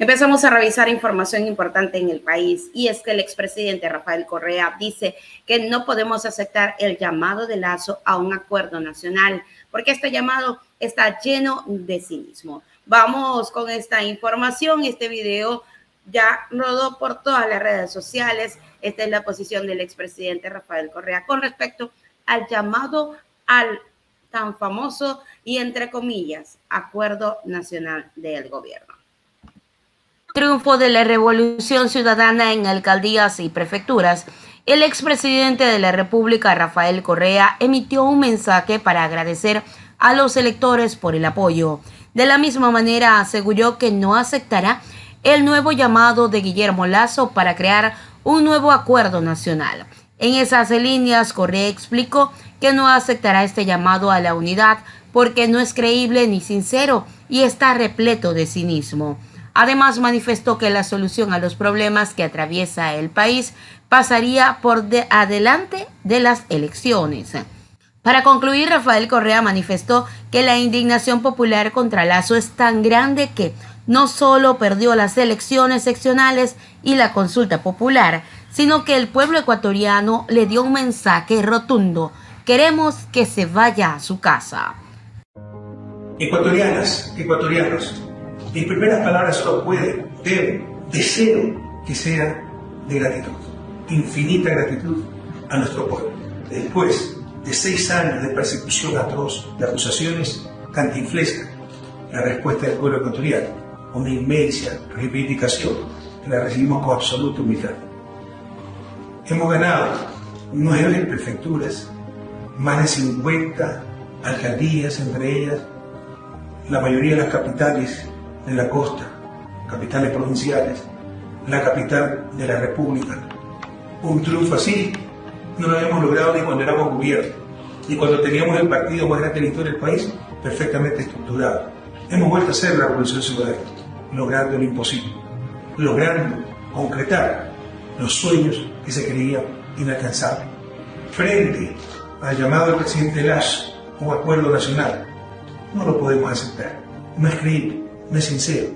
Empezamos a revisar información importante en el país y es que el expresidente Rafael Correa dice que no podemos aceptar el llamado de Lazo a un acuerdo nacional porque este llamado está lleno de cinismo. Vamos con esta información. Este video ya rodó por todas las redes sociales. Esta es la posición del expresidente Rafael Correa con respecto al llamado al tan famoso y entre comillas acuerdo nacional del gobierno triunfo de la revolución ciudadana en alcaldías y prefecturas, el expresidente de la República, Rafael Correa, emitió un mensaje para agradecer a los electores por el apoyo. De la misma manera, aseguró que no aceptará el nuevo llamado de Guillermo Lazo para crear un nuevo acuerdo nacional. En esas líneas, Correa explicó que no aceptará este llamado a la unidad porque no es creíble ni sincero y está repleto de cinismo. Además, manifestó que la solución a los problemas que atraviesa el país pasaría por adelante de las elecciones. Para concluir, Rafael Correa manifestó que la indignación popular contra Lazo es tan grande que no solo perdió las elecciones seccionales y la consulta popular, sino que el pueblo ecuatoriano le dio un mensaje rotundo. Queremos que se vaya a su casa. Ecuatorianas, ecuatorianos, mis primeras palabras solo puede, debe, deseo que sea de gratitud, infinita gratitud a nuestro pueblo. Después de seis años de persecución atroz, de acusaciones cantinflescas, la respuesta del pueblo ecuatoriano, una inmensa reivindicación que la recibimos con absoluta humildad. Hemos ganado nueve prefecturas, más de 50 alcaldías, entre ellas la mayoría de las capitales de la costa, capitales provinciales, la capital de la República. Un triunfo así no lo habíamos logrado ni cuando éramos gobierno, ni cuando teníamos el partido más grande de la historia del país perfectamente estructurado. Hemos vuelto a hacer la revolución ciudadana, logrando lo imposible, logrando concretar los sueños que se creían inalcanzables. Frente al llamado del presidente Lash, un acuerdo nacional, no lo podemos aceptar. No es creíble no es sincero,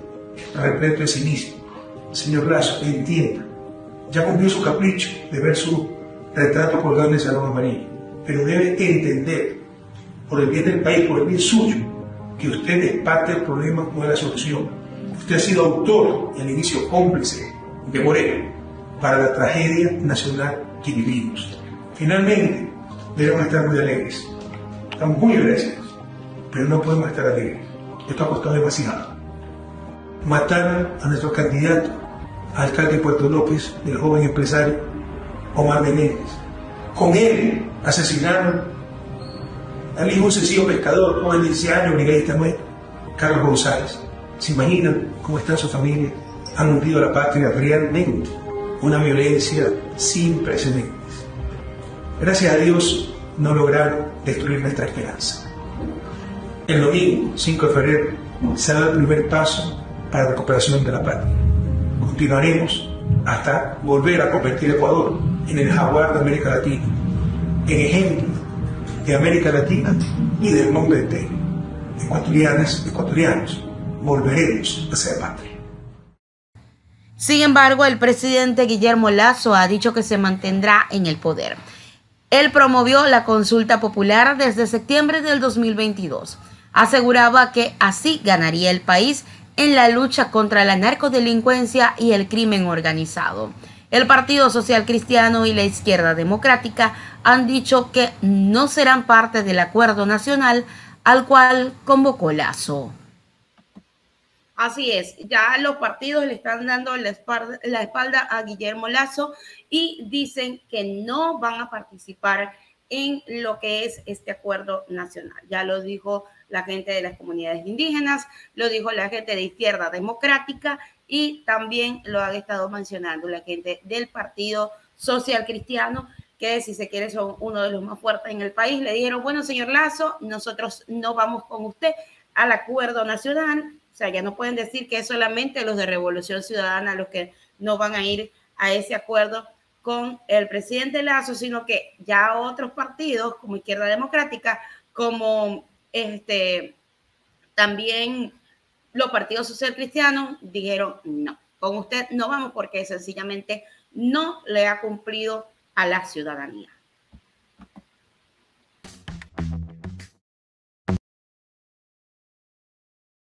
repleto de cinismo. Señor Lazo, entienda, ya cumplió su capricho de ver su retrato colgado en el salón amarillo, pero debe entender, por el bien del país, por el bien suyo, que usted es parte del problema, no de la solución. Usted ha sido autor y al inicio cómplice de Moreno para la tragedia nacional que vivimos. Finalmente, debemos estar muy alegres. Estamos muy agradecidos, pero no podemos estar alegres. Esto ha costado demasiado mataron a nuestro candidato, alcalde de Puerto López, el joven empresario Omar Menéndez. Con él asesinaron al hijo un sencillo pescador, joven de 16 años, brigadista Carlos González. ¿Se imaginan cómo está su familia? Han hundido la patria realmente. Una violencia sin precedentes. Gracias a Dios no lograron destruir nuestra esperanza. El domingo, 5 de febrero, se da el primer paso para la recuperación de la patria. Continuaremos hasta volver a convertir Ecuador en el jaguar de América Latina, en ejemplo de América Latina y del mundo entero. Ecuatorianas, ecuatorianos, volveremos a ser patria. Sin embargo, el presidente Guillermo Lazo ha dicho que se mantendrá en el poder. Él promovió la consulta popular desde septiembre del 2022. Aseguraba que así ganaría el país en la lucha contra la narcodelincuencia y el crimen organizado. El Partido Social Cristiano y la Izquierda Democrática han dicho que no serán parte del acuerdo nacional al cual convocó Lazo. Así es, ya los partidos le están dando la espalda, la espalda, a Guillermo Lazo y dicen que no van a participar en lo que es este acuerdo nacional. Ya lo dijo la gente de las comunidades indígenas, lo dijo la gente de izquierda democrática y también lo han estado mencionando la gente del Partido Social Cristiano, que si se quiere son uno de los más fuertes en el país. Le dijeron, bueno, señor Lazo, nosotros no vamos con usted al acuerdo nacional. O sea, ya no pueden decir que es solamente los de Revolución Ciudadana los que no van a ir a ese acuerdo con el presidente Lazo, sino que ya otros partidos como Izquierda Democrática, como este, también los partidos social cristianos dijeron no, con usted no vamos porque sencillamente no le ha cumplido a la ciudadanía.